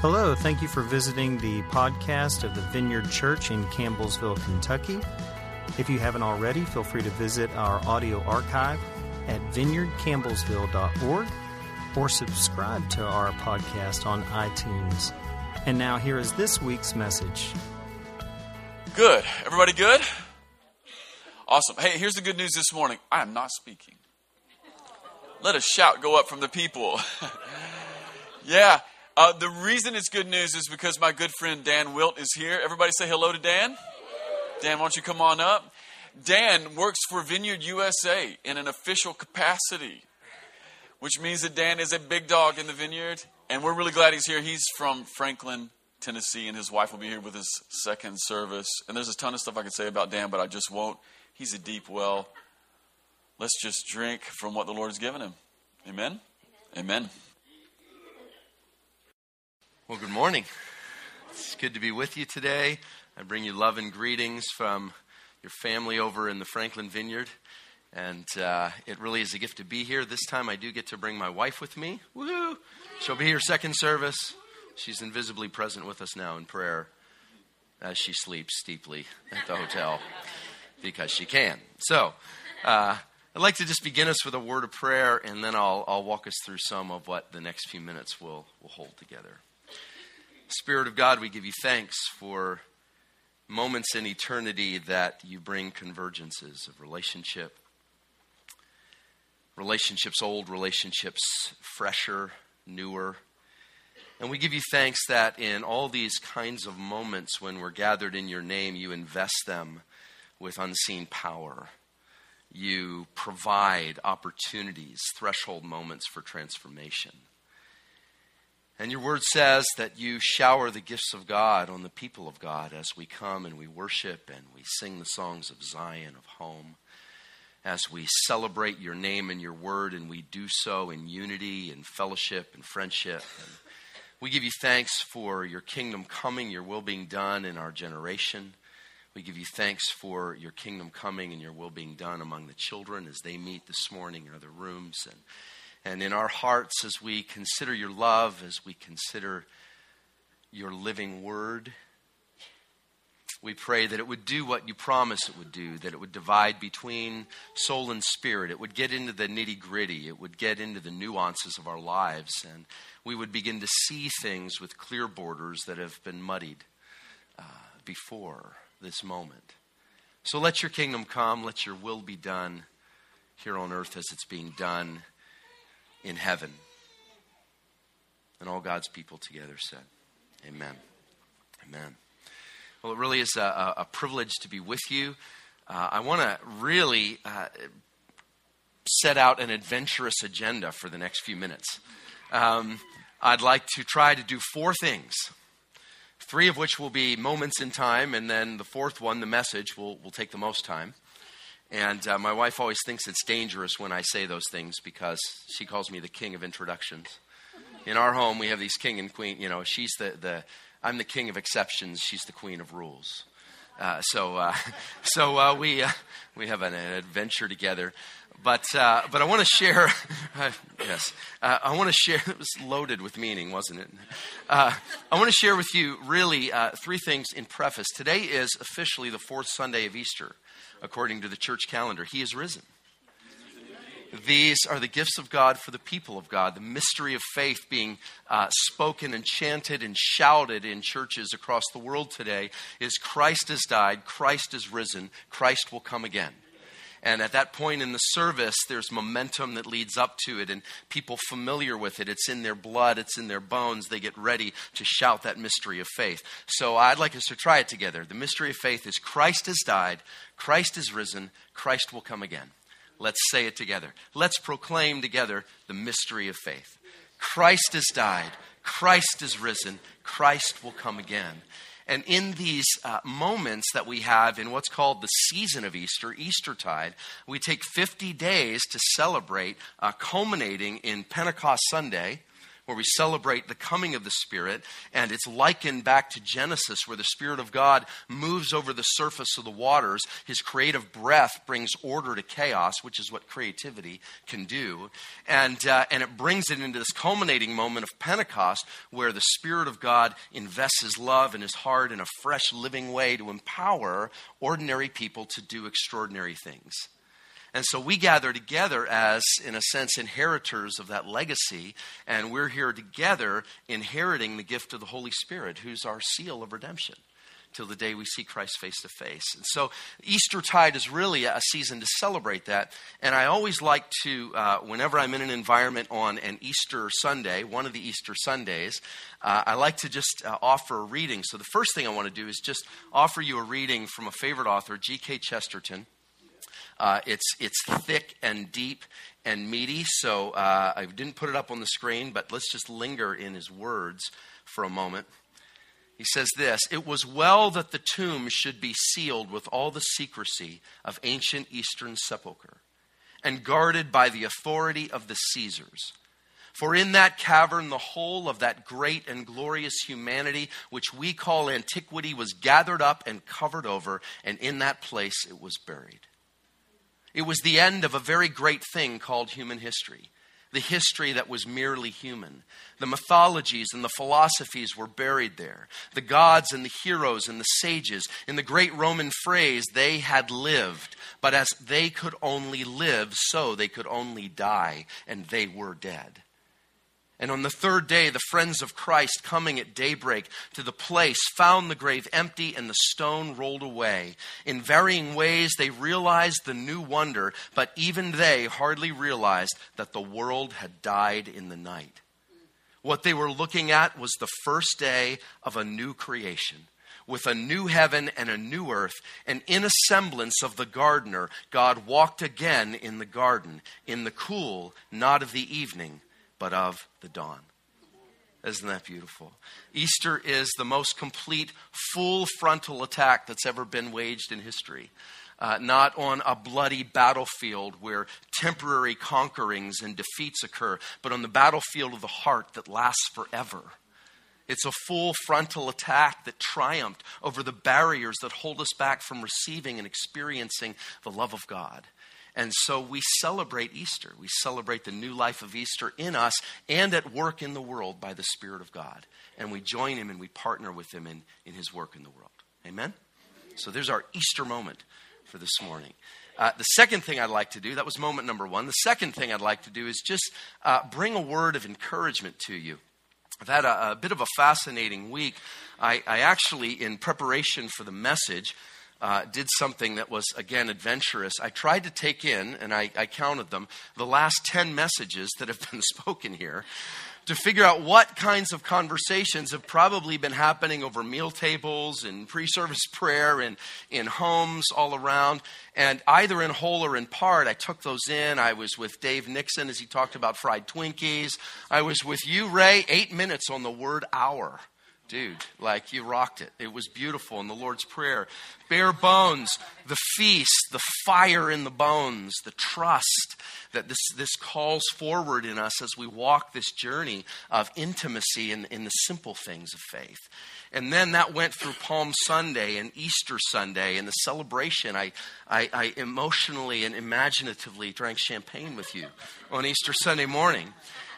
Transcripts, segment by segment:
Hello, thank you for visiting the podcast of the Vineyard Church in Campbellsville, Kentucky. If you haven't already, feel free to visit our audio archive at vineyardcampbellsville.org or subscribe to our podcast on iTunes. And now, here is this week's message. Good. Everybody good? Awesome. Hey, here's the good news this morning I am not speaking. Let a shout go up from the people. yeah. Uh, the reason it's good news is because my good friend Dan Wilt is here. Everybody say hello to Dan. Dan, why don't you come on up? Dan works for Vineyard USA in an official capacity, which means that Dan is a big dog in the vineyard, and we're really glad he's here. He's from Franklin, Tennessee, and his wife will be here with his second service. And there's a ton of stuff I could say about Dan, but I just won't. He's a deep well. Let's just drink from what the Lord has given him. Amen. Amen. Amen. Well, good morning. It's good to be with you today. I bring you love and greetings from your family over in the Franklin Vineyard. And uh, it really is a gift to be here. This time I do get to bring my wife with me. Woo! She'll be here second service. She's invisibly present with us now in prayer as she sleeps deeply at the hotel because she can. So, uh, I'd like to just begin us with a word of prayer, and then I'll, I'll walk us through some of what the next few minutes will, will hold together. Spirit of God, we give you thanks for moments in eternity that you bring convergences of relationship. Relationships old, relationships fresher, newer. And we give you thanks that in all these kinds of moments when we're gathered in your name, you invest them with unseen power. You provide opportunities, threshold moments for transformation. And your word says that you shower the gifts of God on the people of God as we come and we worship and we sing the songs of Zion, of home, as we celebrate your name and your word, and we do so in unity and fellowship and friendship. And we give you thanks for your kingdom coming, your will being done in our generation. We give you thanks for your kingdom coming and your will being done among the children as they meet this morning in other rooms. And and in our hearts as we consider your love, as we consider your living word. We pray that it would do what you promise it would do, that it would divide between soul and spirit. It would get into the nitty gritty. It would get into the nuances of our lives. And we would begin to see things with clear borders that have been muddied uh, before this moment. So let your kingdom come. Let your will be done here on earth as it's being done in heaven. And all God's people together said, Amen. Amen. Well, it really is a, a privilege to be with you. Uh, I want to really uh, set out an adventurous agenda for the next few minutes. Um, I'd like to try to do four things, three of which will be moments in time, and then the fourth one, the message, will, will take the most time. And uh, my wife always thinks it's dangerous when I say those things because she calls me the king of introductions. In our home, we have these king and queen. You know, she's the, the I'm the king of exceptions. She's the queen of rules. Uh, so, uh, so uh, we uh, we have an, an, adventure together. But uh, but I want to share. yes, I want to share. It was loaded with meaning, wasn't it? I want to share with you really three things in preface. Today is officially the fourth Sunday of Easter according to the church calendar. He is risen. These are the gifts of God for the people of God, the mystery of faith being uh, spoken and chanted and shouted in churches across the world today is Christ has died, Christ is risen, Christ will come again. And at that point in the service, there's momentum that leads up to it, and people familiar with it. It's in their blood, it's in their bones. They get ready to shout that mystery of faith. So I'd like us to try it together. The mystery of faith is Christ has died, Christ is risen, Christ will come again. Let's say it together. Let's proclaim together the mystery of faith. Christ has died, Christ is risen, Christ will come again. And in these uh, moments that we have in what's called the season of Easter, Eastertide, we take 50 days to celebrate, uh, culminating in Pentecost Sunday, where we celebrate the coming of the Spirit. And it's likened back to Genesis, where the Spirit of God moves over the surface of the waters. His creative breath brings order to chaos, which is what creativity can do. And, uh, and it brings it into this culminating moment of Pentecost, where the Spirit of God invests his love and his heart in a fresh, living way to empower ordinary people to do extraordinary things. And so we gather together as, in a sense, inheritors of that legacy, and we're here together inheriting the gift of the Holy Spirit, who's our seal of redemption till the day we see Christ face to face. And so Easter tide is really a season to celebrate that. And I always like to, uh, whenever I'm in an environment on an Easter Sunday, one of the Easter Sundays, uh, I like to just uh, offer a reading. So the first thing I want to do is just offer you a reading from a favorite author, G.K. Chesterton. Uh, it's, it's thick and deep and meaty, so uh, I didn't put it up on the screen, but let's just linger in his words for a moment. He says this It was well that the tomb should be sealed with all the secrecy of ancient Eastern sepulchre and guarded by the authority of the Caesars. For in that cavern, the whole of that great and glorious humanity, which we call antiquity, was gathered up and covered over, and in that place it was buried. It was the end of a very great thing called human history, the history that was merely human. The mythologies and the philosophies were buried there. The gods and the heroes and the sages. In the great Roman phrase, they had lived, but as they could only live, so they could only die, and they were dead. And on the third day, the friends of Christ, coming at daybreak to the place, found the grave empty and the stone rolled away. In varying ways, they realized the new wonder, but even they hardly realized that the world had died in the night. What they were looking at was the first day of a new creation with a new heaven and a new earth, and in a semblance of the gardener, God walked again in the garden, in the cool, not of the evening, but of the dawn. Isn't that beautiful? Easter is the most complete, full frontal attack that's ever been waged in history. Uh, not on a bloody battlefield where temporary conquerings and defeats occur, but on the battlefield of the heart that lasts forever. It's a full frontal attack that triumphed over the barriers that hold us back from receiving and experiencing the love of God. And so we celebrate Easter. We celebrate the new life of Easter in us and at work in the world by the Spirit of God. And we join Him and we partner with Him in, in His work in the world. Amen? So there's our Easter moment for this morning. Uh, the second thing I'd like to do, that was moment number one. The second thing I'd like to do is just uh, bring a word of encouragement to you. I've had a, a bit of a fascinating week. I, I actually, in preparation for the message, uh, did something that was, again, adventurous. I tried to take in, and I, I counted them, the last 10 messages that have been spoken here to figure out what kinds of conversations have probably been happening over meal tables and pre service prayer and in homes all around. And either in whole or in part, I took those in. I was with Dave Nixon as he talked about fried Twinkies. I was with you, Ray, eight minutes on the word our dude, like you rocked it. It was beautiful in the Lord's Prayer. Bare bones, the feast, the fire in the bones, the trust that this, this calls forward in us as we walk this journey of intimacy in, in the simple things of faith. And then that went through Palm Sunday and Easter Sunday and the celebration. I, I, I emotionally and imaginatively drank champagne with you on Easter Sunday morning.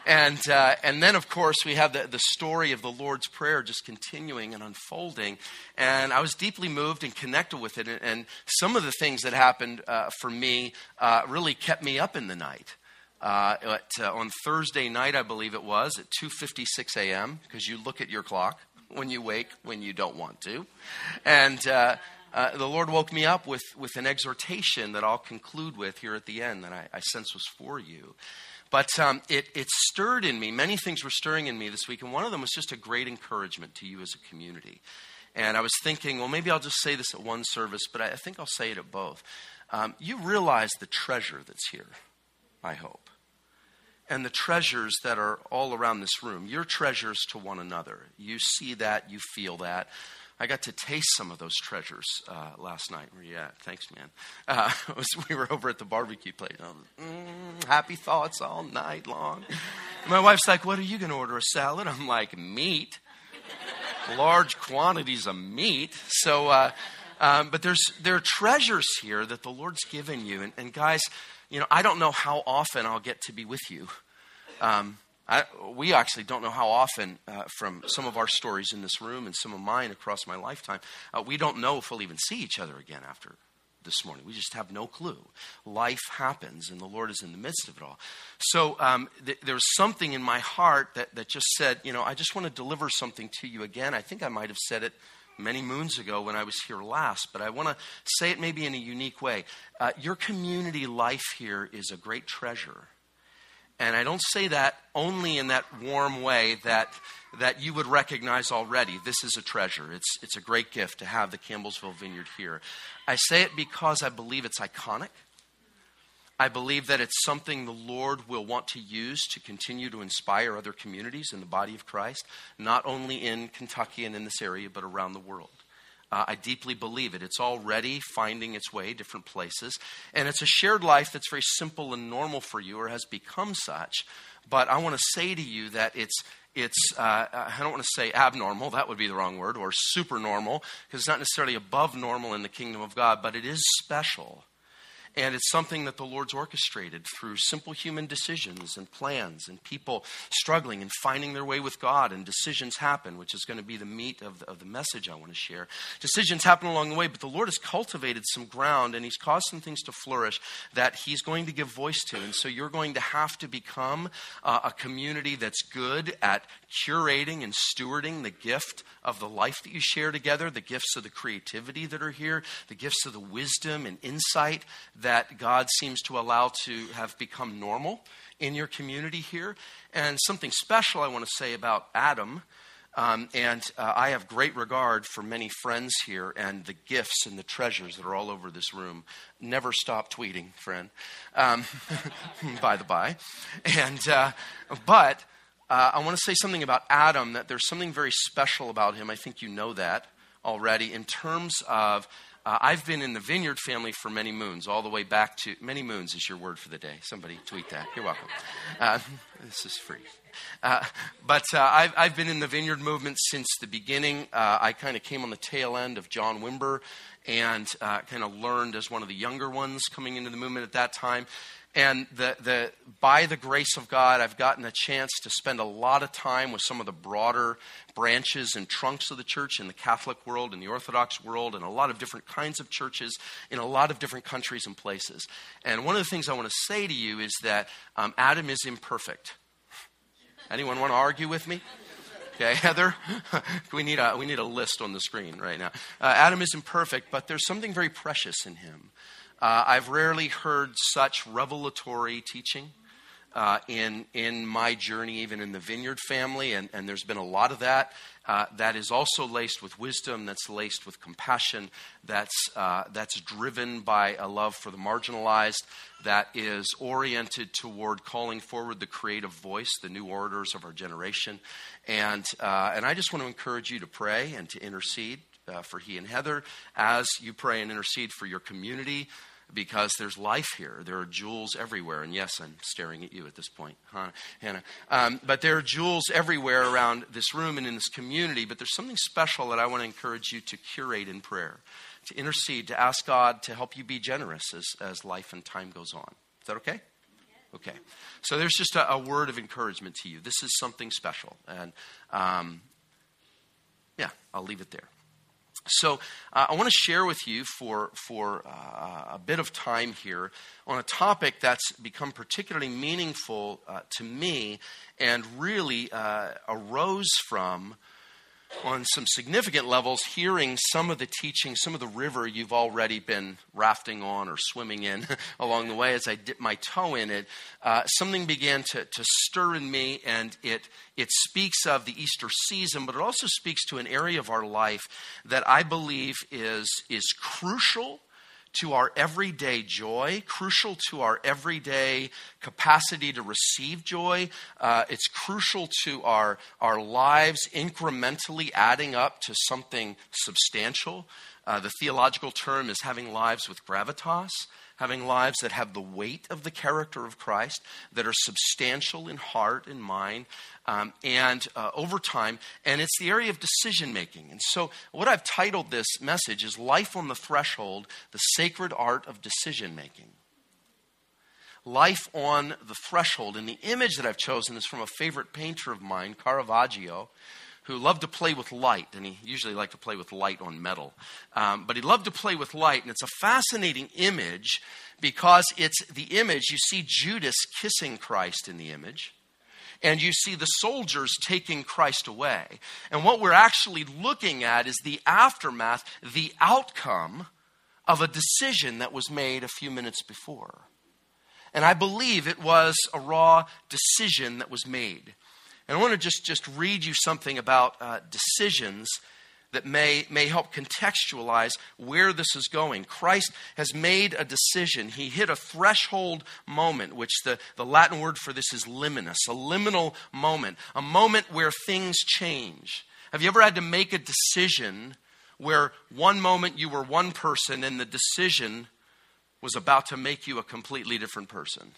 And, uh, and then, of course, we have the, the story of the Lord's Prayer just continuing and unfolding. And I was deeply moved and connected with it. And, and some of the things that happened uh, for me uh, really kept me up in the night. Uh, at, uh, on Thursday night, I believe it was, at 2.56 a.m., because you look at your clock when you wake when you don't want to. And... Uh, the Lord woke me up with, with an exhortation that I'll conclude with here at the end that I, I sense was for you. But um, it, it stirred in me. Many things were stirring in me this week, and one of them was just a great encouragement to you as a community. And I was thinking, well, maybe I'll just say this at one service, but I think I'll say it at both. Um, you realize the treasure that's here, I hope. And the treasures that are all around this room. Your treasures to one another. You see that, you feel that. I got to taste some of those treasures uh, last night. Where you at? Thanks, man. Uh, was, we were over at the barbecue place. Mm, happy thoughts all night long. My wife's like, "What are you going to order? A salad?" I'm like, "Meat, large quantities of meat." So, uh, um, but there's there are treasures here that the Lord's given you, and, and guys, you know, I don't know how often I'll get to be with you. Um, I, we actually don't know how often, uh, from some of our stories in this room and some of mine across my lifetime, uh, we don't know if we'll even see each other again after this morning. We just have no clue. Life happens, and the Lord is in the midst of it all. So um, th- there was something in my heart that, that just said, you know, I just want to deliver something to you again. I think I might have said it many moons ago when I was here last, but I want to say it maybe in a unique way. Uh, your community life here is a great treasure. And I don't say that only in that warm way that, that you would recognize already. This is a treasure. It's, it's a great gift to have the Campbellsville Vineyard here. I say it because I believe it's iconic. I believe that it's something the Lord will want to use to continue to inspire other communities in the body of Christ, not only in Kentucky and in this area, but around the world. Uh, I deeply believe it. It's already finding its way different places. And it's a shared life that's very simple and normal for you or has become such. But I want to say to you that it's, it's uh, I don't want to say abnormal, that would be the wrong word, or super normal, because it's not necessarily above normal in the kingdom of God, but it is special. And it's something that the Lord's orchestrated through simple human decisions and plans and people struggling and finding their way with God. And decisions happen, which is going to be the meat of the, of the message I want to share. Decisions happen along the way, but the Lord has cultivated some ground and He's caused some things to flourish that He's going to give voice to. And so you're going to have to become uh, a community that's good at curating and stewarding the gift of the life that you share together, the gifts of the creativity that are here, the gifts of the wisdom and insight that God seems to allow to have become normal in your community here. And something special I want to say about Adam. Um, and uh, I have great regard for many friends here and the gifts and the treasures that are all over this room. Never stop tweeting, friend. Um, by the by, and uh, but uh, I want to say something about Adam. That there's something very special about him. I think you know that already in terms of uh, I've been in the Vineyard family for many moons, all the way back to many moons is your word for the day. Somebody tweet that. You're welcome. Uh, this is free. Uh, but uh, I've, I've, been in the Vineyard movement since the beginning. Uh, I kind of came on the tail end of John Wimber and uh, kind of learned as one of the younger ones coming into the movement at that time. And the, the, by the grace of God, I've gotten a chance to spend a lot of time with some of the broader branches and trunks of the church in the Catholic world, in the Orthodox world, and a lot of different kinds of churches in a lot of different countries and places. And one of the things I want to say to you is that um, Adam is imperfect. Anyone want to argue with me? Okay, Heather, we need a we need a list on the screen right now. Uh, Adam is imperfect, but there's something very precious in him. Uh, I've rarely heard such revelatory teaching uh, in, in my journey, even in the Vineyard family, and, and there's been a lot of that. Uh, that is also laced with wisdom, that's laced with compassion, that's, uh, that's driven by a love for the marginalized, that is oriented toward calling forward the creative voice, the new orators of our generation. And, uh, and I just want to encourage you to pray and to intercede uh, for he and Heather as you pray and intercede for your community because there's life here. There are jewels everywhere. And yes, I'm staring at you at this point, huh, Hannah. Um, but there are jewels everywhere around this room and in this community. But there's something special that I want to encourage you to curate in prayer, to intercede, to ask God to help you be generous as, as life and time goes on. Is that okay? Okay. So there's just a, a word of encouragement to you. This is something special. And um, yeah, I'll leave it there. So, uh, I want to share with you for, for uh, a bit of time here on a topic that's become particularly meaningful uh, to me and really uh, arose from on some significant levels, hearing some of the teaching, some of the river you've already been rafting on or swimming in along the way, as I dip my toe in it, uh, something began to, to stir in me, and it, it speaks of the Easter season, but it also speaks to an area of our life that I believe is, is crucial to our everyday joy, crucial to our everyday capacity to receive joy. Uh, it's crucial to our, our lives incrementally adding up to something substantial. Uh, the theological term is having lives with gravitas having lives that have the weight of the character of Christ, that are substantial in heart and mind, um, and uh, over time. And it's the area of decision making. And so, what I've titled this message is Life on the Threshold The Sacred Art of Decision Making. Life on the Threshold. And the image that I've chosen is from a favorite painter of mine, Caravaggio who loved to play with light, and he usually liked to play with light on metal. Um, but he loved to play with light, and it's a fascinating image because it's the image. You see Judas kissing Christ in the image, and you see the soldiers taking Christ away. And what we're actually looking at is the aftermath, the outcome of a decision that was made a few minutes before. And I believe it was a raw decision that was made. And I want to just, just read you something about uh, decisions that may, may help contextualize where this is going. Christ has made a decision. He hit a threshold moment, which the, the Latin word for this is liminus, a liminal moment, a moment where things change. Have you ever had to make a decision where one moment you were one person and the decision was about to make you a completely different person?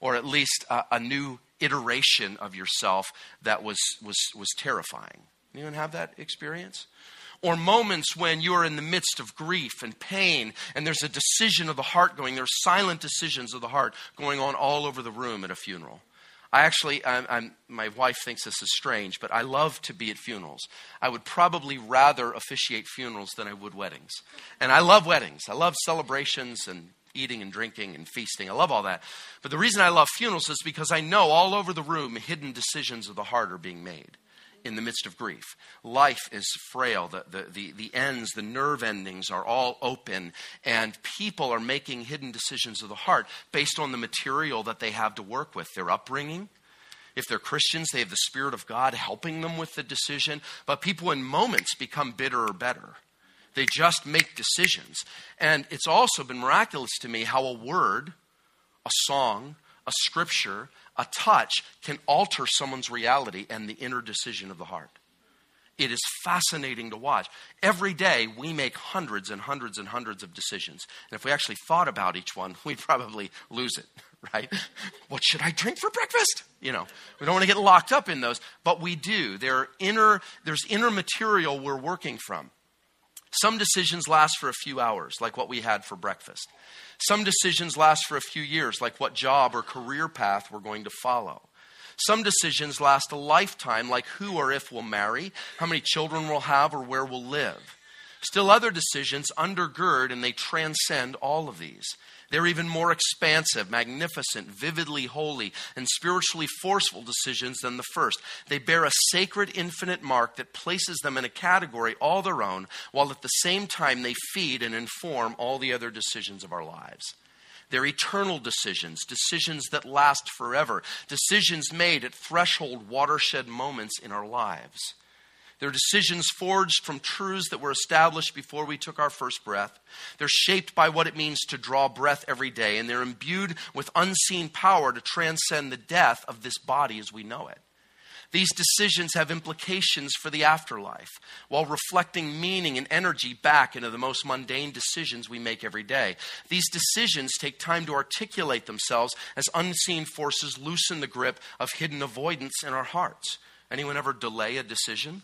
Or at least a, a new iteration of yourself that was, was, was terrifying. Anyone have that experience? Or moments when you're in the midst of grief and pain, and there's a decision of the heart going, there's silent decisions of the heart going on all over the room at a funeral. I actually, I'm, I'm, my wife thinks this is strange, but I love to be at funerals. I would probably rather officiate funerals than I would weddings. And I love weddings. I love celebrations and eating and drinking and feasting. I love all that. But the reason I love funerals is because I know all over the room hidden decisions of the heart are being made in the midst of grief. Life is frail. The, the, the, the, ends, the nerve endings are all open, and people are making hidden decisions of the heart based on the material that they have to work with their upbringing. If they're Christians, they have the Spirit of God helping them with the decision. But people in moments become bitter or better. They just make decisions. And it's also been miraculous to me how a word, a song, a scripture, a touch can alter someone's reality and the inner decision of the heart. It is fascinating to watch. Every day we make hundreds and hundreds and hundreds of decisions. And if we actually thought about each one, we'd probably lose it, right? what should I drink for breakfast? You know, we don't want to get locked up in those, but we do. There inner, there's inner material we're working from. Some decisions last for a few hours, like what we had for breakfast. Some decisions last for a few years, like what job or career path we're going to follow. Some decisions last a lifetime, like who or if we'll marry, how many children we'll have, or where we'll live. Still, other decisions undergird and they transcend all of these. They're even more expansive, magnificent, vividly holy, and spiritually forceful decisions than the first. They bear a sacred, infinite mark that places them in a category all their own, while at the same time they feed and inform all the other decisions of our lives. They're eternal decisions, decisions that last forever, decisions made at threshold watershed moments in our lives. They're decisions forged from truths that were established before we took our first breath. They're shaped by what it means to draw breath every day, and they're imbued with unseen power to transcend the death of this body as we know it. These decisions have implications for the afterlife, while reflecting meaning and energy back into the most mundane decisions we make every day. These decisions take time to articulate themselves as unseen forces loosen the grip of hidden avoidance in our hearts. Anyone ever delay a decision?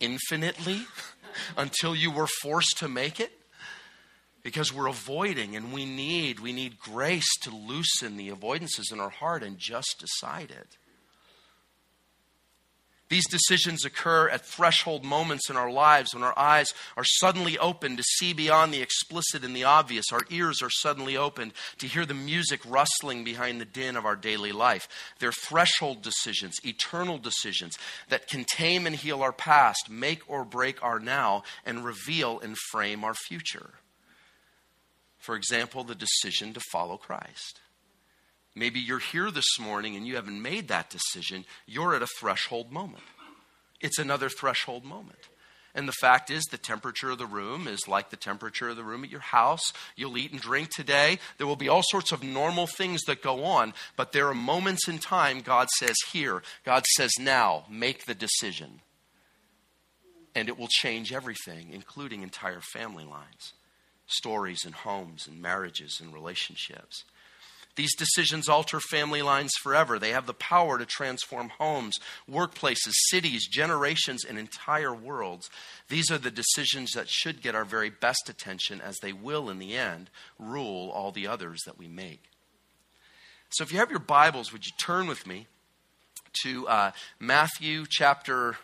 Infinitely until you were forced to make it? Because we're avoiding and we need, we need grace to loosen the avoidances in our heart and just decide it. These decisions occur at threshold moments in our lives when our eyes are suddenly opened to see beyond the explicit and the obvious. Our ears are suddenly opened to hear the music rustling behind the din of our daily life. They're threshold decisions, eternal decisions that can tame and heal our past, make or break our now, and reveal and frame our future. For example, the decision to follow Christ. Maybe you're here this morning and you haven't made that decision. You're at a threshold moment. It's another threshold moment. And the fact is, the temperature of the room is like the temperature of the room at your house. You'll eat and drink today. There will be all sorts of normal things that go on, but there are moments in time God says, Here, God says, Now, make the decision. And it will change everything, including entire family lines, stories and homes and marriages and relationships. These decisions alter family lines forever. They have the power to transform homes, workplaces, cities, generations, and entire worlds. These are the decisions that should get our very best attention, as they will, in the end, rule all the others that we make. So, if you have your Bibles, would you turn with me to uh, Matthew chapter,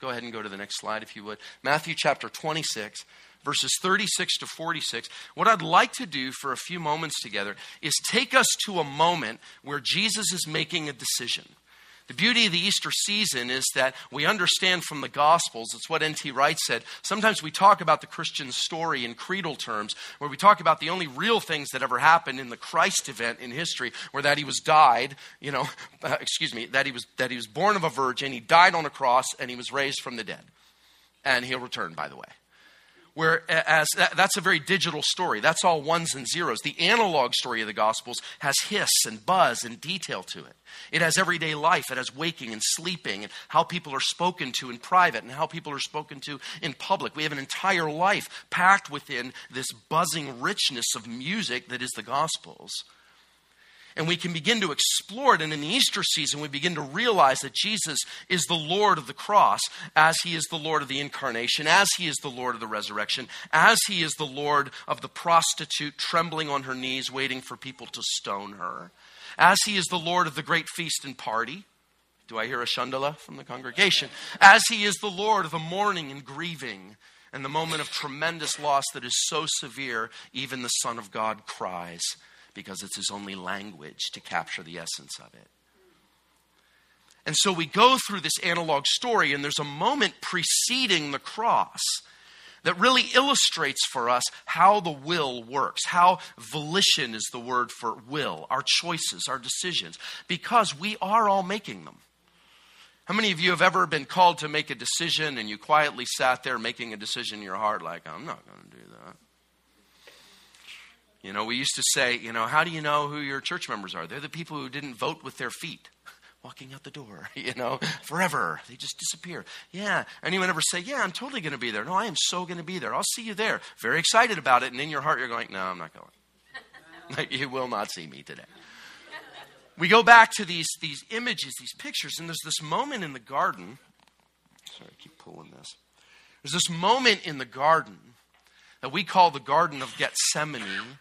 go ahead and go to the next slide if you would. Matthew chapter 26 verses 36 to 46, what I'd like to do for a few moments together is take us to a moment where Jesus is making a decision. The beauty of the Easter season is that we understand from the Gospels, it's what N.T. Wright said. Sometimes we talk about the Christian story in creedal terms, where we talk about the only real things that ever happened in the Christ event in history, where that he was died, you know, uh, excuse me, that he, was, that he was born of a virgin, he died on a cross, and he was raised from the dead. And he'll return, by the way whereas that's a very digital story. That's all ones and zeros. The analog story of the Gospels has hiss and buzz and detail to it. It has everyday life, it has waking and sleeping, and how people are spoken to in private and how people are spoken to in public. We have an entire life packed within this buzzing richness of music that is the Gospels and we can begin to explore it. And in the Easter season, we begin to realize that Jesus is the Lord of the cross, as he is the Lord of the incarnation, as he is the Lord of the resurrection, as he is the Lord of the prostitute trembling on her knees, waiting for people to stone her, as he is the Lord of the great feast and party. Do I hear a shandala from the congregation? As he is the Lord of the mourning and grieving and the moment of tremendous loss that is so severe, even the Son of God cries because it's his only language to capture the essence of it. And so we go through this analog story, and there's a moment preceding the cross that really illustrates for us how the will works, how volition is the word for will, our choices, our decisions, because we are all making them. How many of you have ever been called to make a decision and you quietly sat there making a decision in your heart, like, I'm not going to do that? You know, we used to say, you know, how do you know who your church members are? They're the people who didn't vote with their feet walking out the door, you know, forever. They just disappear. Yeah. Anyone ever say, Yeah, I'm totally going to be there? No, I am so going to be there. I'll see you there. Very excited about it. And in your heart, you're going, No, I'm not going. you will not see me today. We go back to these, these images, these pictures, and there's this moment in the garden. Sorry, I keep pulling this. There's this moment in the garden that we call the Garden of Gethsemane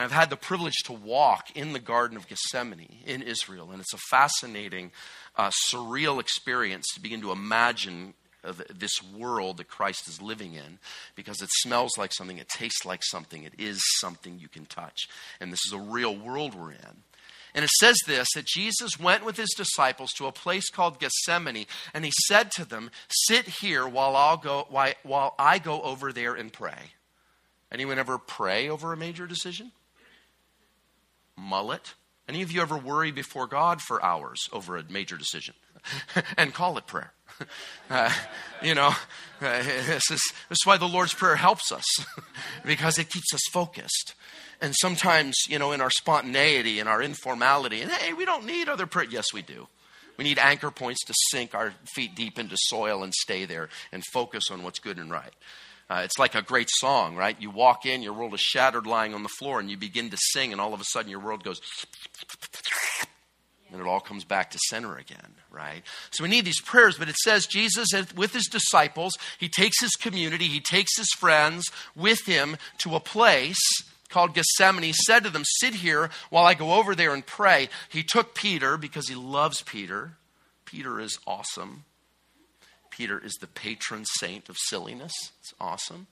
and I've had the privilege to walk in the Garden of Gethsemane in Israel. And it's a fascinating, uh, surreal experience to begin to imagine uh, this world that Christ is living in because it smells like something, it tastes like something, it is something you can touch. And this is a real world we're in. And it says this that Jesus went with his disciples to a place called Gethsemane, and he said to them, Sit here while, I'll go, while I go over there and pray. Anyone ever pray over a major decision? Mullet. Any of you ever worry before God for hours over a major decision and call it prayer? Uh, you know, uh, this, is, this is why the Lord's Prayer helps us because it keeps us focused. And sometimes, you know, in our spontaneity and our informality, and hey, we don't need other prayer. Yes, we do. We need anchor points to sink our feet deep into soil and stay there and focus on what's good and right. Uh, it's like a great song, right? You walk in, your world is shattered lying on the floor, and you begin to sing, and all of a sudden your world goes, and it all comes back to center again, right? So we need these prayers, but it says Jesus, with his disciples, he takes his community, he takes his friends with him to a place called Gethsemane. He said to them, Sit here while I go over there and pray. He took Peter because he loves Peter. Peter is awesome. Peter is the patron saint of silliness. It's awesome.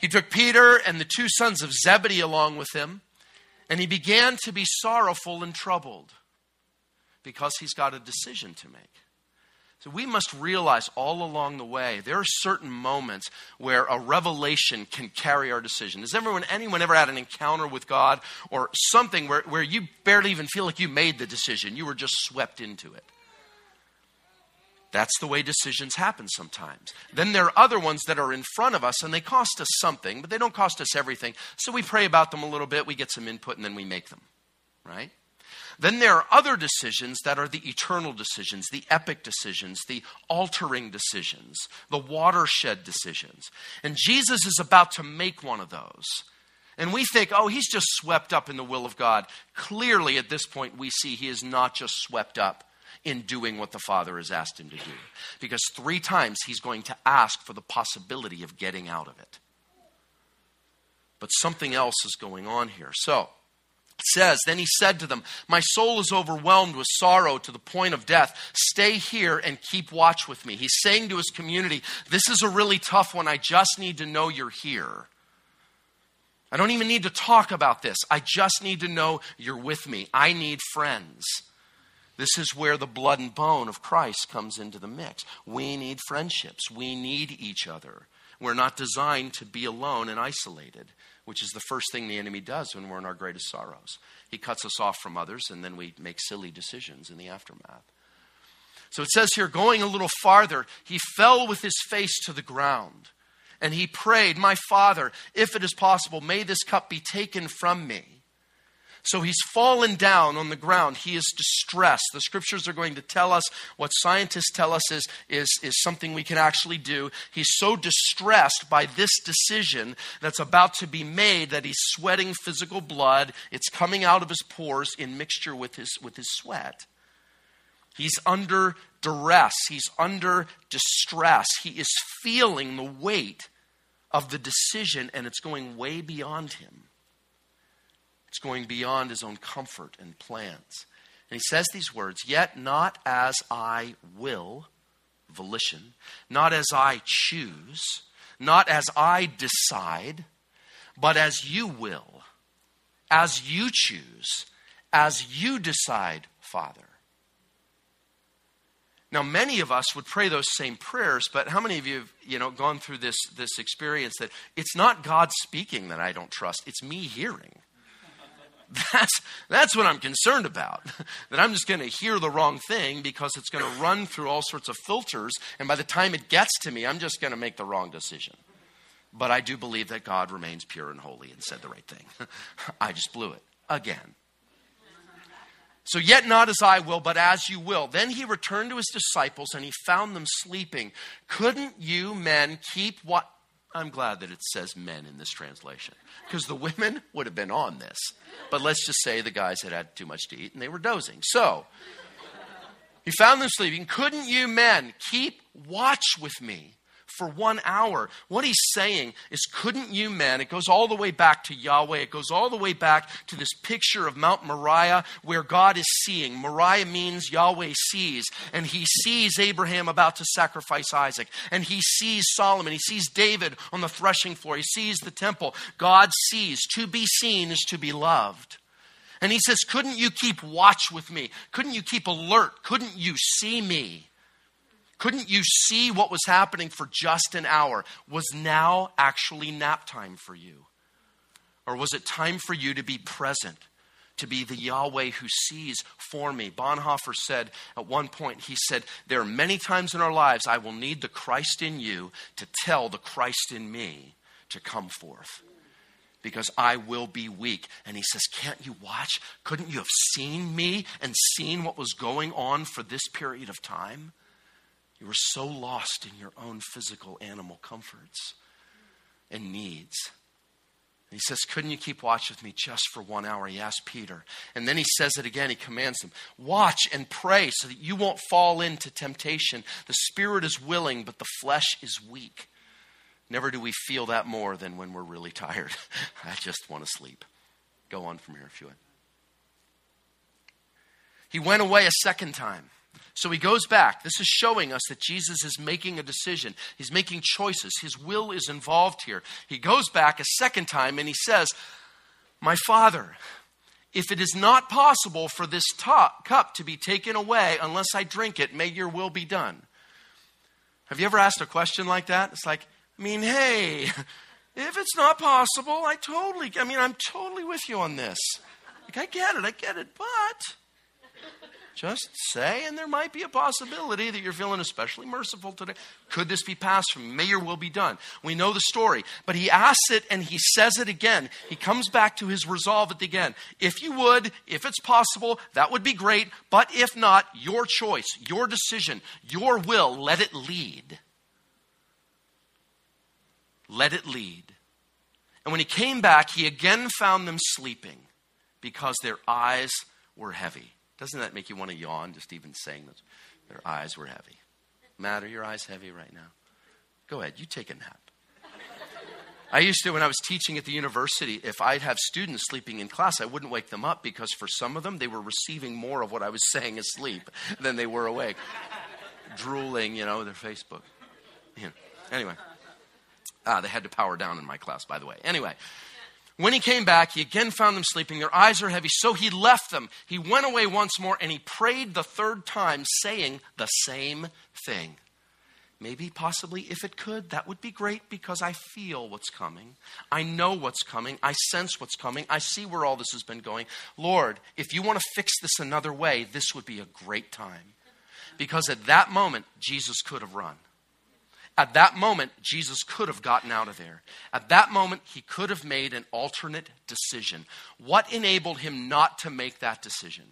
He took Peter and the two sons of Zebedee along with him, and he began to be sorrowful and troubled because he's got a decision to make. So we must realize all along the way there are certain moments where a revelation can carry our decision. Has everyone, anyone ever had an encounter with God or something where, where you barely even feel like you made the decision? You were just swept into it. That's the way decisions happen sometimes. Then there are other ones that are in front of us and they cost us something, but they don't cost us everything. So we pray about them a little bit, we get some input, and then we make them, right? Then there are other decisions that are the eternal decisions, the epic decisions, the altering decisions, the watershed decisions. And Jesus is about to make one of those. And we think, oh, he's just swept up in the will of God. Clearly, at this point, we see he is not just swept up in doing what the Father has asked him to do. Because three times he's going to ask for the possibility of getting out of it. But something else is going on here. So, it says, Then he said to them, My soul is overwhelmed with sorrow to the point of death. Stay here and keep watch with me. He's saying to his community, This is a really tough one. I just need to know you're here. I don't even need to talk about this. I just need to know you're with me. I need friends. This is where the blood and bone of Christ comes into the mix. We need friendships. We need each other. We're not designed to be alone and isolated, which is the first thing the enemy does when we're in our greatest sorrows. He cuts us off from others, and then we make silly decisions in the aftermath. So it says here, going a little farther, he fell with his face to the ground and he prayed, My Father, if it is possible, may this cup be taken from me. So he's fallen down on the ground. He is distressed. The scriptures are going to tell us what scientists tell us is, is, is something we can actually do. He's so distressed by this decision that's about to be made that he's sweating physical blood. It's coming out of his pores in mixture with his, with his sweat. He's under duress. He's under distress. He is feeling the weight of the decision, and it's going way beyond him. It's going beyond his own comfort and plans. And he says these words Yet not as I will, volition, not as I choose, not as I decide, but as you will, as you choose, as you decide, Father. Now, many of us would pray those same prayers, but how many of you have you know, gone through this, this experience that it's not God speaking that I don't trust, it's me hearing? That's, that's what I'm concerned about. that I'm just going to hear the wrong thing because it's going to run through all sorts of filters, and by the time it gets to me, I'm just going to make the wrong decision. But I do believe that God remains pure and holy and said the right thing. I just blew it again. So, yet not as I will, but as you will. Then he returned to his disciples and he found them sleeping. Couldn't you men keep what? I'm glad that it says men in this translation because the women would have been on this. But let's just say the guys had had too much to eat and they were dozing. So, he found them sleeping. Couldn't you men keep watch with me? For one hour. What he's saying is, couldn't you men? It goes all the way back to Yahweh. It goes all the way back to this picture of Mount Moriah where God is seeing. Moriah means Yahweh sees. And he sees Abraham about to sacrifice Isaac. And he sees Solomon. He sees David on the threshing floor. He sees the temple. God sees. To be seen is to be loved. And he says, Couldn't you keep watch with me? Couldn't you keep alert? Couldn't you see me? Couldn't you see what was happening for just an hour? Was now actually nap time for you? Or was it time for you to be present, to be the Yahweh who sees for me? Bonhoeffer said at one point, he said, There are many times in our lives I will need the Christ in you to tell the Christ in me to come forth because I will be weak. And he says, Can't you watch? Couldn't you have seen me and seen what was going on for this period of time? You were so lost in your own physical animal comforts and needs. And he says, Couldn't you keep watch with me just for one hour? He asked Peter. And then he says it again. He commands them Watch and pray so that you won't fall into temptation. The spirit is willing, but the flesh is weak. Never do we feel that more than when we're really tired. I just want to sleep. Go on from here if you would. He went away a second time. So he goes back. This is showing us that Jesus is making a decision. He's making choices. His will is involved here. He goes back a second time and he says, My Father, if it is not possible for this cup to be taken away unless I drink it, may your will be done. Have you ever asked a question like that? It's like, I mean, hey, if it's not possible, I totally, I mean, I'm totally with you on this. Like, I get it, I get it, but Just say, and there might be a possibility that you're feeling especially merciful today. Could this be passed from? May your will be done. We know the story. But he asks it and he says it again. He comes back to his resolve at the end. If you would, if it's possible, that would be great. But if not, your choice, your decision, your will, let it lead. Let it lead. And when he came back, he again found them sleeping because their eyes were heavy. Doesn't that make you want to yawn just even saying this? Their eyes were heavy. Matt, are your eyes heavy right now? Go ahead, you take a nap. I used to, when I was teaching at the university, if I'd have students sleeping in class, I wouldn't wake them up because for some of them, they were receiving more of what I was saying asleep than they were awake. Drooling, you know, their Facebook. You know. Anyway. Ah, they had to power down in my class, by the way. Anyway, when he came back, he again found them sleeping. Their eyes are heavy, so he left them. He went away once more and he prayed the third time, saying the same thing. Maybe, possibly, if it could, that would be great because I feel what's coming. I know what's coming. I sense what's coming. I see where all this has been going. Lord, if you want to fix this another way, this would be a great time. Because at that moment, Jesus could have run. At that moment, Jesus could have gotten out of there. At that moment, he could have made an alternate decision. What enabled him not to make that decision?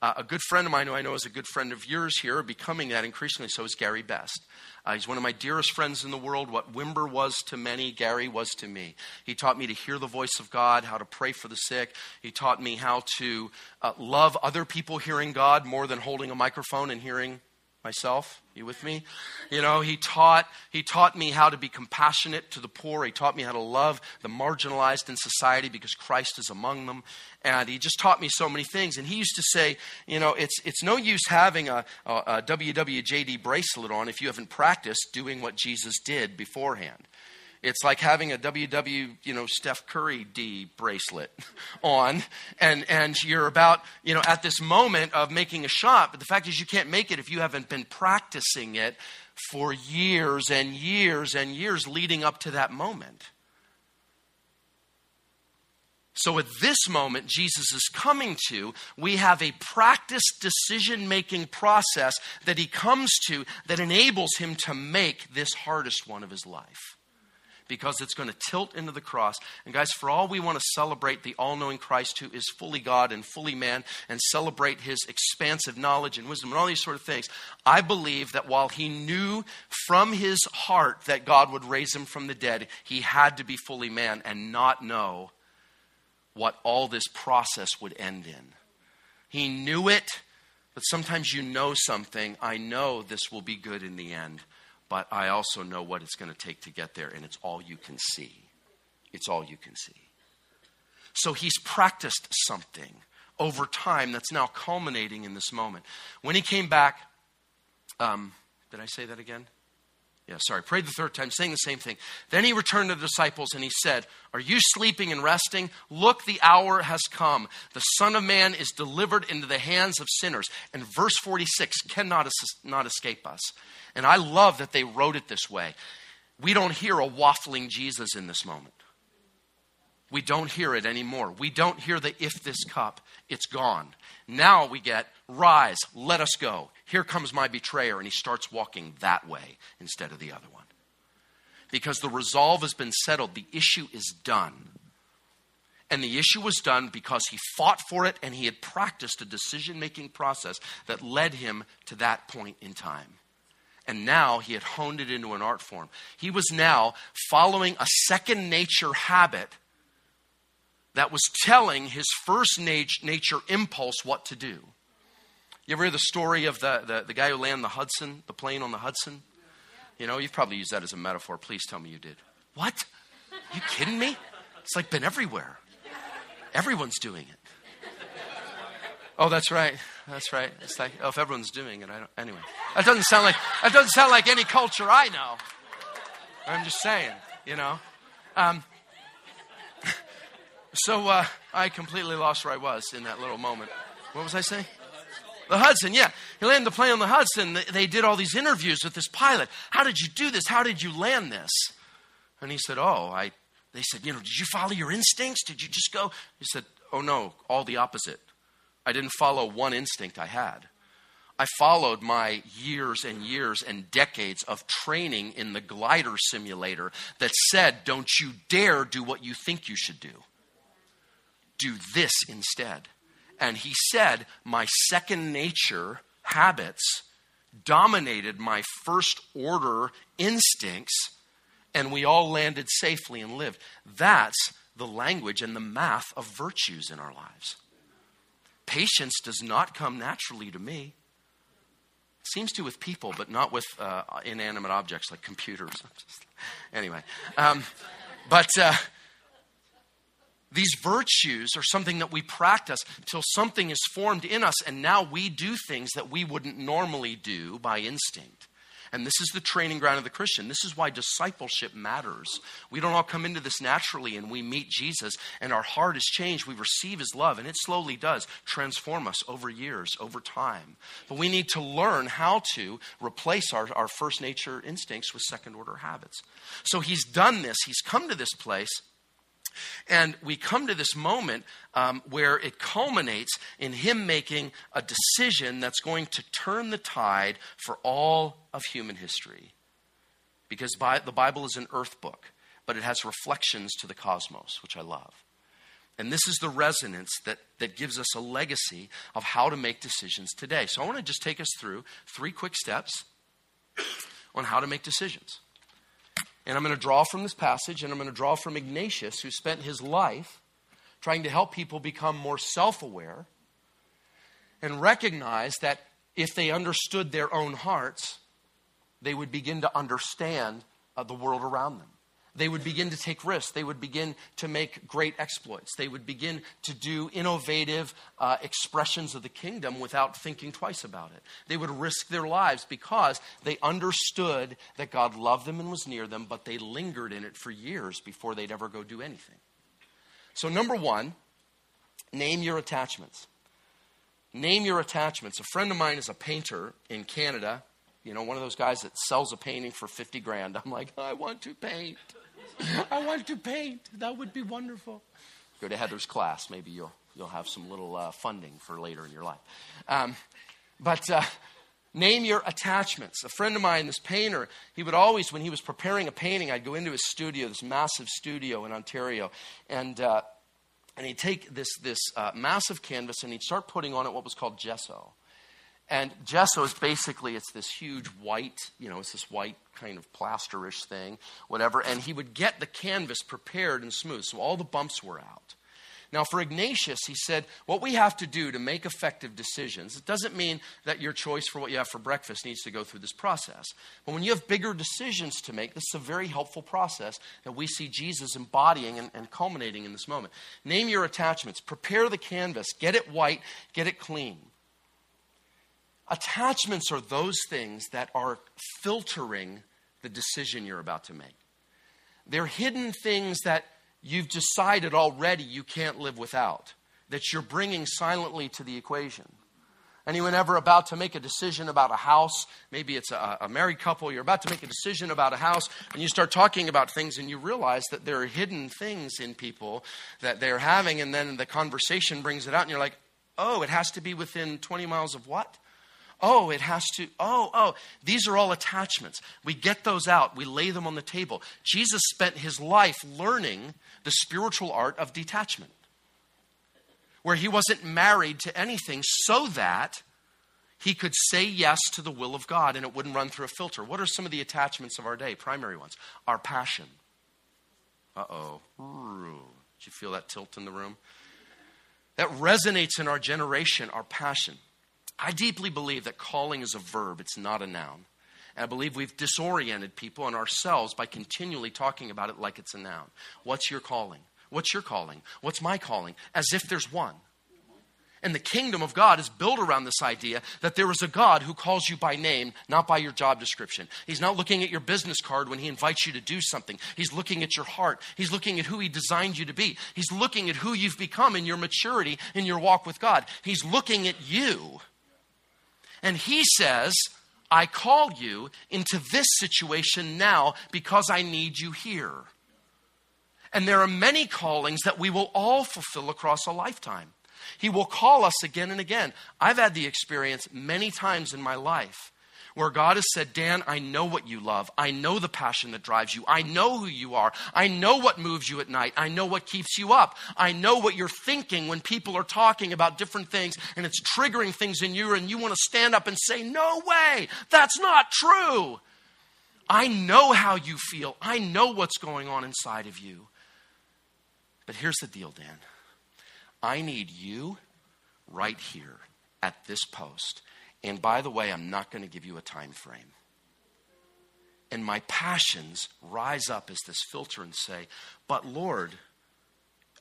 Uh, a good friend of mine who I know is a good friend of yours here, becoming that increasingly so, is Gary Best. Uh, he's one of my dearest friends in the world. What Wimber was to many, Gary was to me. He taught me to hear the voice of God, how to pray for the sick. He taught me how to uh, love other people hearing God more than holding a microphone and hearing myself you with me? You know he taught he taught me how to be compassionate to the poor. He taught me how to love the marginalized in society because christ is among them. And he just taught me so many things. And he used to say you know it's it's no use having a, a, a wwjd bracelet on if you haven't practiced doing what jesus did beforehand it's like having a WW, you know, Steph Curry D bracelet on, and and you're about, you know, at this moment of making a shot. But the fact is, you can't make it if you haven't been practicing it for years and years and years leading up to that moment. So, at this moment, Jesus is coming to, we have a practiced decision making process that he comes to that enables him to make this hardest one of his life because it's going to tilt into the cross. And guys, for all we want to celebrate the all knowing Christ who is fully God and fully man and celebrate his expansive knowledge and wisdom and all these sort of things, I believe that while he knew from his heart that God would raise him from the dead, he had to be fully man and not know what all this process would end in. He knew it, but sometimes you know something. I know this will be good in the end but I also know what it's going to take to get there, and it's all you can see. It's all you can see. So he's practiced something over time that's now culminating in this moment. When he came back, um, did I say that again? Yeah, sorry. Prayed the third time, saying the same thing. Then he returned to the disciples and he said, Are you sleeping and resting? Look, the hour has come. The Son of Man is delivered into the hands of sinners. And verse 46 cannot not escape us. And I love that they wrote it this way. We don't hear a waffling Jesus in this moment. We don't hear it anymore. We don't hear the if this cup, it's gone. Now we get rise, let us go. Here comes my betrayer. And he starts walking that way instead of the other one. Because the resolve has been settled, the issue is done. And the issue was done because he fought for it and he had practiced a decision making process that led him to that point in time. And now he had honed it into an art form. He was now following a second nature habit that was telling his first nature impulse what to do. You ever hear the story of the, the, the guy who landed the Hudson, the plane on the Hudson? You know, you've probably used that as a metaphor. Please tell me you did. What? You kidding me? It's like been everywhere. Everyone's doing it. Oh, that's right. That's right. It's like, oh, if everyone's doing it, I don't. Anyway, that doesn't sound like that doesn't sound like any culture I know. I'm just saying, you know. Um, so uh, I completely lost where I was in that little moment. What was I saying? The Hudson, yeah. He landed the plane on the Hudson. They did all these interviews with this pilot. How did you do this? How did you land this? And he said, Oh, I. They said, You know, did you follow your instincts? Did you just go? He said, Oh, no, all the opposite. I didn't follow one instinct I had. I followed my years and years and decades of training in the glider simulator that said, don't you dare do what you think you should do. Do this instead. And he said, my second nature habits dominated my first order instincts, and we all landed safely and lived. That's the language and the math of virtues in our lives. Patience does not come naturally to me. It seems to with people, but not with uh, inanimate objects like computers. anyway, um, but uh, these virtues are something that we practice until something is formed in us, and now we do things that we wouldn't normally do by instinct. And this is the training ground of the Christian. This is why discipleship matters. We don't all come into this naturally and we meet Jesus and our heart is changed. We receive his love and it slowly does transform us over years, over time. But we need to learn how to replace our, our first nature instincts with second order habits. So he's done this, he's come to this place and we come to this moment um, where it culminates in him making a decision that's going to turn the tide for all of human history. Because the Bible is an earth book, but it has reflections to the cosmos, which I love. And this is the resonance that, that gives us a legacy of how to make decisions today. So I want to just take us through three quick steps on how to make decisions. And I'm going to draw from this passage, and I'm going to draw from Ignatius, who spent his life trying to help people become more self aware and recognize that if they understood their own hearts, they would begin to understand uh, the world around them. They would begin to take risks. They would begin to make great exploits. They would begin to do innovative uh, expressions of the kingdom without thinking twice about it. They would risk their lives because they understood that God loved them and was near them, but they lingered in it for years before they'd ever go do anything. So, number one, name your attachments. Name your attachments. A friend of mine is a painter in Canada. You know, one of those guys that sells a painting for 50 grand. I'm like, I want to paint. I want to paint. That would be wonderful. Go to Heather's class. Maybe you'll, you'll have some little uh, funding for later in your life. Um, but uh, name your attachments. A friend of mine, this painter, he would always, when he was preparing a painting, I'd go into his studio, this massive studio in Ontario, and, uh, and he'd take this, this uh, massive canvas and he'd start putting on it what was called gesso. And gesso is basically it's this huge white, you know, it's this white kind of plasterish thing, whatever. And he would get the canvas prepared and smooth, so all the bumps were out. Now, for Ignatius, he said, what we have to do to make effective decisions, it doesn't mean that your choice for what you have for breakfast needs to go through this process. But when you have bigger decisions to make, this is a very helpful process that we see Jesus embodying and, and culminating in this moment. Name your attachments, prepare the canvas, get it white, get it clean. Attachments are those things that are filtering the decision you're about to make. They're hidden things that you've decided already you can't live without, that you're bringing silently to the equation. Anyone ever about to make a decision about a house? Maybe it's a, a, married couple, you're about to make a decision about a house, and you start talking about things, and you realize that there are hidden things in people that they're having, and then the conversation brings it out, and you're like, oh, it has to be within 20 miles of what? Oh, it has to, oh, oh. These are all attachments. We get those out, we lay them on the table. Jesus spent his life learning the spiritual art of detachment, where he wasn't married to anything so that he could say yes to the will of God and it wouldn't run through a filter. What are some of the attachments of our day? Primary ones. Our passion. Uh oh. Did you feel that tilt in the room? That resonates in our generation, our passion. I deeply believe that calling is a verb, it's not a noun. And I believe we've disoriented people and ourselves by continually talking about it like it's a noun. What's your calling? What's your calling? What's my calling? As if there's one. And the kingdom of God is built around this idea that there is a God who calls you by name, not by your job description. He's not looking at your business card when he invites you to do something. He's looking at your heart. He's looking at who he designed you to be. He's looking at who you've become in your maturity in your walk with God. He's looking at you and he says, I call you into this situation now because I need you here. And there are many callings that we will all fulfill across a lifetime. He will call us again and again. I've had the experience many times in my life where God has said, Dan, I know what you love. I know the passion that drives you. I know who you are. I know what moves you at night. I know what keeps you up. I know what you're thinking when people are talking about different things and it's triggering things in you, and you want to stand up and say, No way, that's not true. I know how you feel. I know what's going on inside of you. But here's the deal, Dan. I need you right here at this post and by the way, I'm not going to give you a time frame. And my passions rise up as this filter and say, But Lord,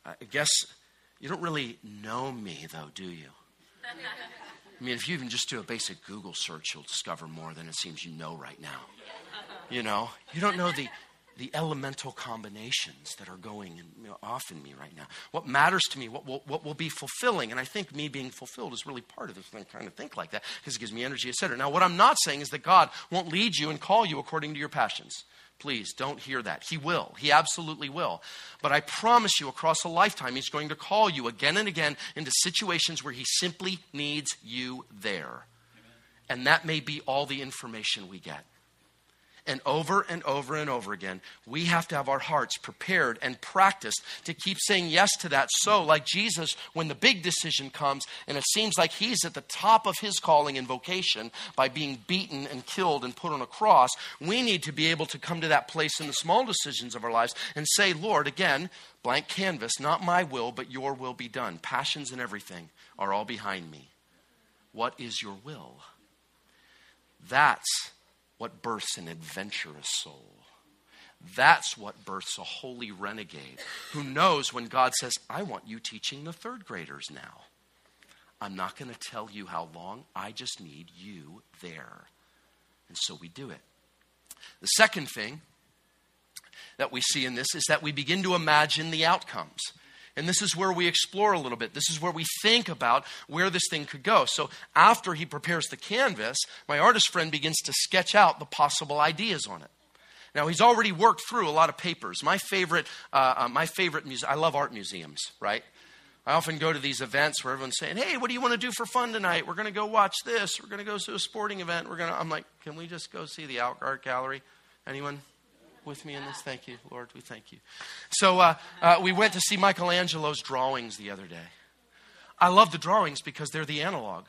I guess you don't really know me, though, do you? I mean, if you even just do a basic Google search, you'll discover more than it seems you know right now. You know, you don't know the the elemental combinations that are going off in me right now. What matters to me, what will, what will be fulfilling. And I think me being fulfilled is really part of this. I kind of think like that because it gives me energy, etc. Now, what I'm not saying is that God won't lead you and call you according to your passions. Please don't hear that. He will. He absolutely will. But I promise you, across a lifetime, He's going to call you again and again into situations where He simply needs you there. And that may be all the information we get and over and over and over again, we have to have our hearts prepared and practiced to keep saying yes to that. So, like Jesus, when the big decision comes and it seems like he's at the top of his calling and vocation by being beaten and killed and put on a cross, we need to be able to come to that place in the small decisions of our lives and say, Lord, again, blank canvas, not my will, but your will be done. Passions and everything are all behind me. What is your will? That's what births an adventurous soul. That's what births a holy renegade who knows when God says, I want you teaching the third graders now. I'm not going to tell you how long, I just need you there. And so we do it. The second thing that we see in this is that we begin to imagine the outcomes. And this is where we explore a little bit. This is where we think about where this thing could go. So after he prepares the canvas, my artist friend begins to sketch out the possible ideas on it. Now he's already worked through a lot of papers. My favorite, uh, uh, my favorite muse- I love art museums, right? I often go to these events where everyone's saying, "Hey, what do you want to do for fun tonight? We're going to go watch this. We're going to go to a sporting event. We're going to." I'm like, "Can we just go see the art gallery?" Anyone? With me in this? Thank you, Lord. We thank you. So uh, uh, we went to see Michelangelo's drawings the other day. I love the drawings because they're the analog.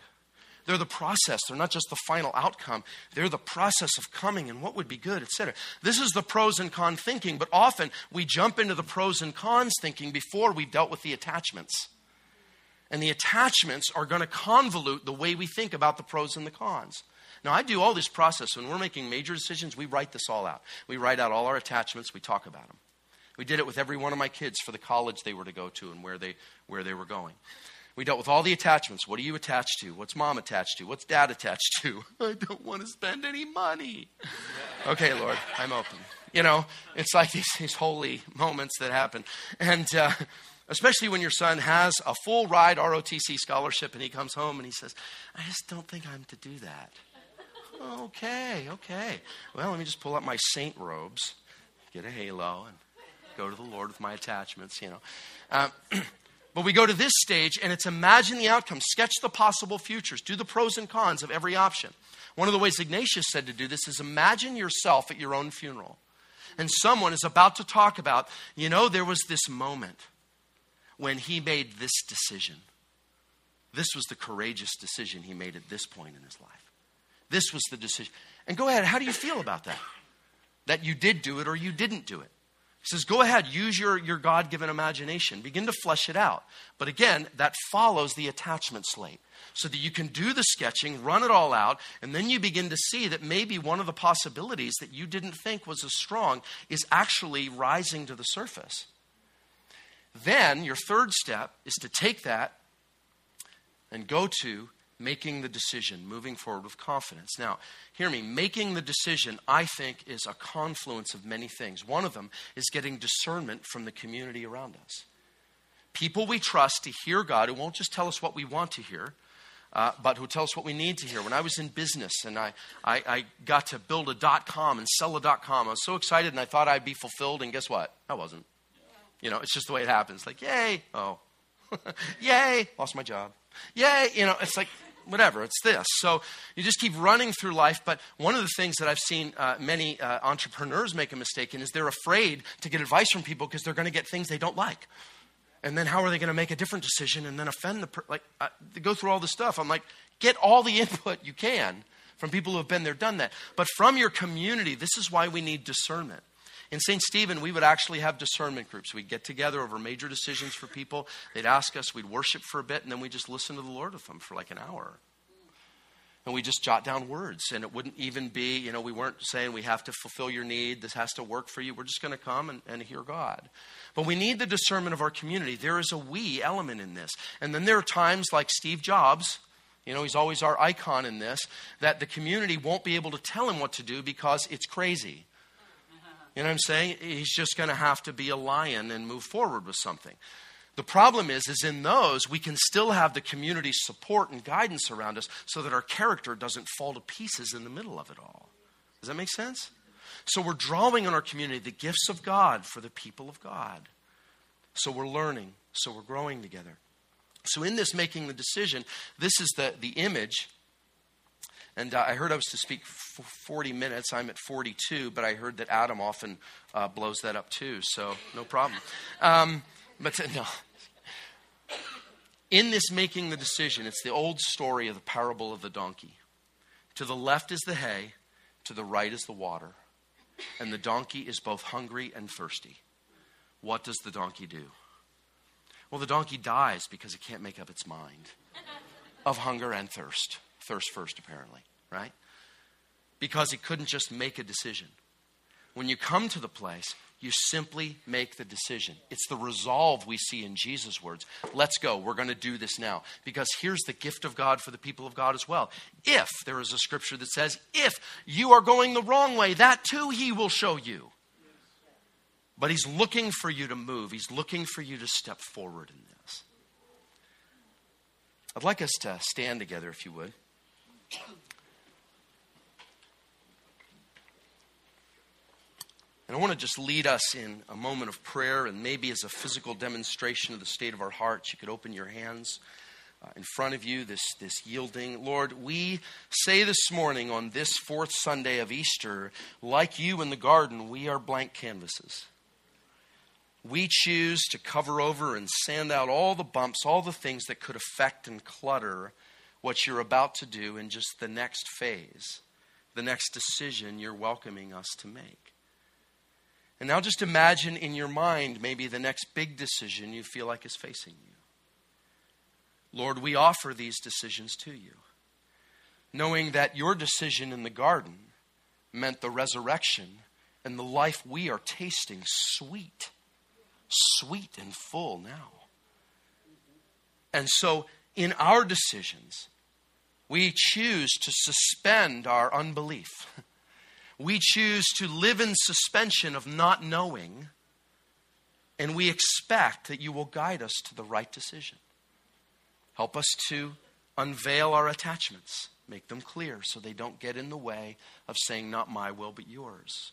They're the process. They're not just the final outcome. They're the process of coming and what would be good, etc. This is the pros and cons thinking, but often we jump into the pros and cons thinking before we've dealt with the attachments. And the attachments are going to convolute the way we think about the pros and the cons. Now, I do all this process. When we're making major decisions, we write this all out. We write out all our attachments, we talk about them. We did it with every one of my kids for the college they were to go to and where they, where they were going. We dealt with all the attachments. What are you attached to? What's mom attached to? What's dad attached to? I don't want to spend any money. okay, Lord, I'm open. You know, it's like these, these holy moments that happen. And uh, especially when your son has a full ride ROTC scholarship and he comes home and he says, I just don't think I'm to do that. Okay, okay. Well, let me just pull up my saint robes, get a halo, and go to the Lord with my attachments, you know. Uh, but we go to this stage, and it's imagine the outcome, sketch the possible futures, do the pros and cons of every option. One of the ways Ignatius said to do this is imagine yourself at your own funeral. And someone is about to talk about, you know, there was this moment when he made this decision. This was the courageous decision he made at this point in his life. This was the decision. And go ahead, how do you feel about that? That you did do it or you didn't do it? He says, go ahead, use your, your God given imagination, begin to flesh it out. But again, that follows the attachment slate so that you can do the sketching, run it all out, and then you begin to see that maybe one of the possibilities that you didn't think was as strong is actually rising to the surface. Then your third step is to take that and go to making the decision, moving forward with confidence. Now, hear me, making the decision, I think, is a confluence of many things. One of them is getting discernment from the community around us. People we trust to hear God who won't just tell us what we want to hear, uh, but who tell us what we need to hear. When I was in business and I, I, I got to build a dot com and sell a dot com, I was so excited and I thought I'd be fulfilled, and guess what? I wasn't. You know, it's just the way it happens. Like, yay, oh, Yay, lost my job. Yay, you know, it's like, whatever, it's this. So you just keep running through life. But one of the things that I've seen uh, many uh, entrepreneurs make a mistake in is they're afraid to get advice from people because they're going to get things they don't like. And then how are they going to make a different decision and then offend the per- like uh, go through all this stuff. I'm like, get all the input you can from people who have been there, done that. But from your community, this is why we need discernment. In St. Stephen, we would actually have discernment groups. We'd get together over major decisions for people. They'd ask us, we'd worship for a bit, and then we'd just listen to the Lord with them for like an hour. And we just jot down words. And it wouldn't even be, you know, we weren't saying we have to fulfill your need, this has to work for you. We're just going to come and, and hear God. But we need the discernment of our community. There is a we element in this. And then there are times like Steve Jobs, you know, he's always our icon in this, that the community won't be able to tell him what to do because it's crazy. You know what I'm saying? He's just going to have to be a lion and move forward with something. The problem is, is in those, we can still have the community support and guidance around us so that our character doesn't fall to pieces in the middle of it all. Does that make sense? So we're drawing in our community the gifts of God for the people of God. So we're learning, so we're growing together. So in this making the decision, this is the, the image and uh, I heard I was to speak for 40 minutes. I'm at 42, but I heard that Adam often uh, blows that up too, so no problem. Um, but uh, no. In this making the decision, it's the old story of the parable of the donkey. To the left is the hay, to the right is the water, and the donkey is both hungry and thirsty. What does the donkey do? Well, the donkey dies because it can't make up its mind of hunger and thirst thirst first, apparently, right? Because he couldn't just make a decision. When you come to the place, you simply make the decision. It's the resolve we see in Jesus' words. Let's go. We're going to do this now. Because here's the gift of God for the people of God as well. If there is a scripture that says, if you are going the wrong way, that too he will show you. But he's looking for you to move, he's looking for you to step forward in this. I'd like us to stand together, if you would. And I want to just lead us in a moment of prayer and maybe as a physical demonstration of the state of our hearts. You could open your hands uh, in front of you, this, this yielding. Lord, we say this morning on this fourth Sunday of Easter, like you in the garden, we are blank canvases. We choose to cover over and sand out all the bumps, all the things that could affect and clutter what you're about to do in just the next phase, the next decision you're welcoming us to make. And now just imagine in your mind maybe the next big decision you feel like is facing you. Lord, we offer these decisions to you, knowing that your decision in the garden meant the resurrection and the life we are tasting sweet, sweet and full now. And so in our decisions, we choose to suspend our unbelief. We choose to live in suspension of not knowing, and we expect that you will guide us to the right decision. Help us to unveil our attachments, make them clear so they don't get in the way of saying, Not my will, but yours.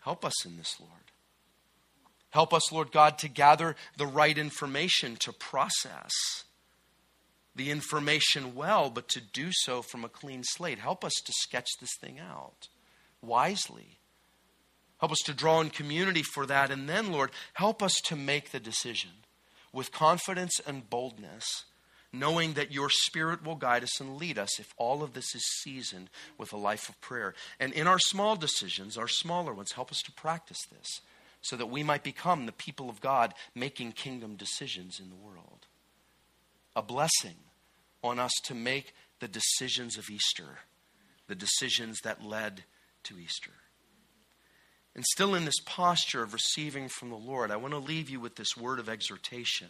Help us in this, Lord. Help us, Lord God, to gather the right information to process the information well, but to do so from a clean slate. Help us to sketch this thing out wisely. Help us to draw in community for that. And then, Lord, help us to make the decision with confidence and boldness, knowing that your Spirit will guide us and lead us if all of this is seasoned with a life of prayer. And in our small decisions, our smaller ones, help us to practice this so that we might become the people of God making kingdom decisions in the world. A blessing on us to make the decisions of Easter, the decisions that led to Easter. And still in this posture of receiving from the Lord, I want to leave you with this word of exhortation.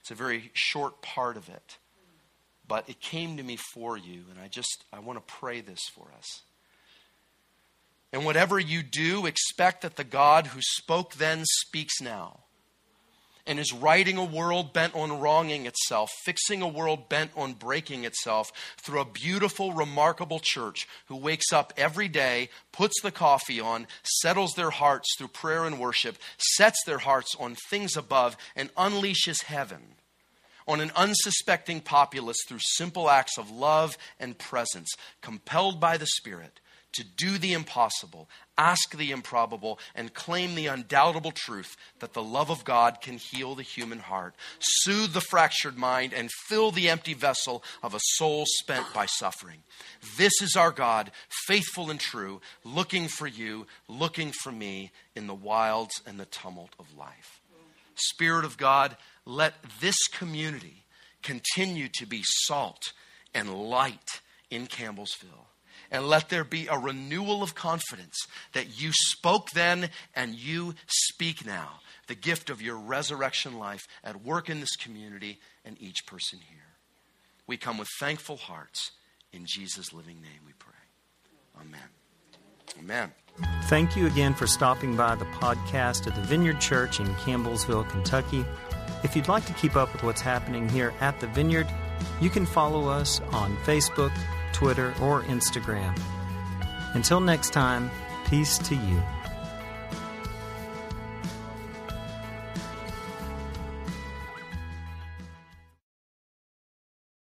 It's a very short part of it, but it came to me for you, and I just I want to pray this for us. And whatever you do, expect that the God who spoke then speaks now. and is righting a world bent on wronging itself, fixing a world bent on breaking itself through a beautiful, remarkable church who wakes up every day, puts the coffee on, settles their hearts through prayer and worship, sets their hearts on things above, and unleashes heaven on an unsuspecting populace through simple acts of love and presence, compelled by the Spirit to do the impossible, ask the improbable, and claim the undoubtable truth that the love of God can heal the human heart, soothe the fractured mind, and fill the empty vessel of a soul spent by suffering. This is our God, faithful and true, looking for you, looking for me in the wilds and the tumult of life. Spirit of God, let this community continue to be salt and light in Campbellsville and let there be a renewal of confidence that you spoke then and you speak now. The gift of your resurrection life at work in this community and each person here. We come with thankful hearts. In Jesus' living name we pray. Amen. Amen. Thank you again for stopping by the podcast of the Vineyard Church in Campbellsville, Kentucky. If you'd like to keep up with what's happening here at the Vineyard, you can follow us on Facebook, Twitter, or Instagram. Until next time, peace to you.